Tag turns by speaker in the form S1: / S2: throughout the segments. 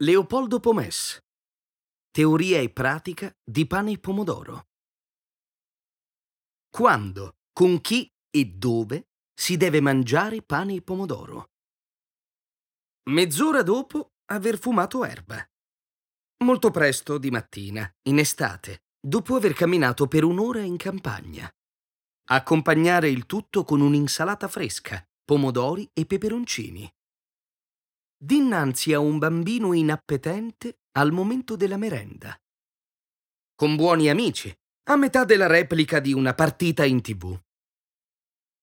S1: Leopoldo Pomés. Teoria e pratica di pane e pomodoro. Quando, con chi e dove si deve mangiare pane e pomodoro? Mezz'ora dopo aver fumato erba. Molto presto di mattina, in estate, dopo aver camminato per un'ora in campagna. Accompagnare il tutto con un'insalata fresca, pomodori e peperoncini dinanzi a un bambino inappetente al momento della merenda. Con buoni amici, a metà della replica di una partita in tv.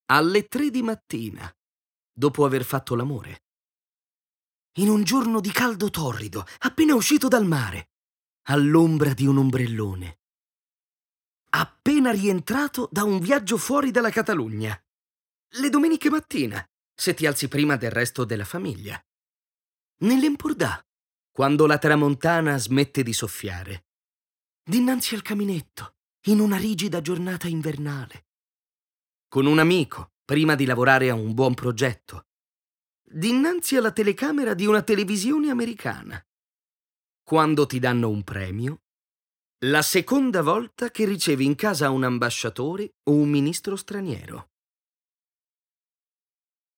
S1: Alle tre di mattina, dopo aver fatto l'amore. In un giorno di caldo torrido, appena uscito dal mare, all'ombra di un ombrellone. Appena rientrato da un viaggio fuori dalla Catalogna. Le domeniche mattina, se ti alzi prima del resto della famiglia nell'Empordà, quando la tramontana smette di soffiare, dinanzi al caminetto, in una rigida giornata invernale, con un amico, prima di lavorare a un buon progetto, dinanzi alla telecamera di una televisione americana, quando ti danno un premio, la seconda volta che ricevi in casa un ambasciatore o un ministro straniero.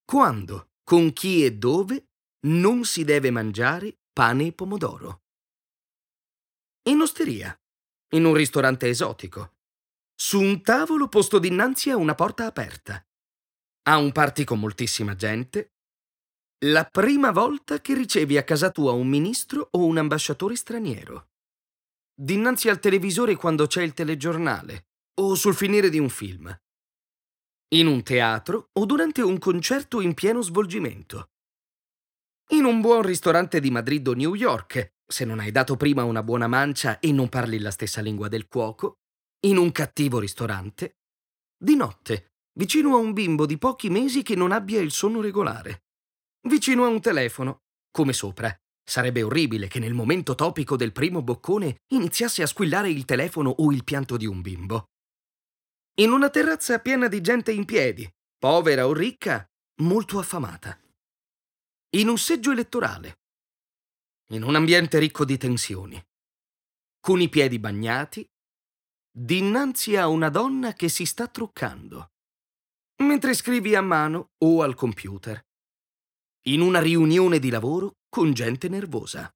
S1: Quando, con chi e dove non si deve mangiare pane e pomodoro. In osteria, in un ristorante esotico, su un tavolo posto dinanzi a una porta aperta, a un party con moltissima gente, la prima volta che ricevi a casa tua un ministro o un ambasciatore straniero, dinanzi al televisore quando c'è il telegiornale o sul finire di un film, in un teatro o durante un concerto in pieno svolgimento in un buon ristorante di Madrid o New York, se non hai dato prima una buona mancia e non parli la stessa lingua del cuoco, in un cattivo ristorante, di notte, vicino a un bimbo di pochi mesi che non abbia il sonno regolare, vicino a un telefono, come sopra. Sarebbe orribile che nel momento topico del primo boccone iniziasse a squillare il telefono o il pianto di un bimbo. In una terrazza piena di gente in piedi, povera o ricca, molto affamata in un seggio elettorale, in un ambiente ricco di tensioni, con i piedi bagnati, dinanzi a una donna che si sta truccando, mentre scrivi a mano o al computer, in una riunione di lavoro con gente nervosa.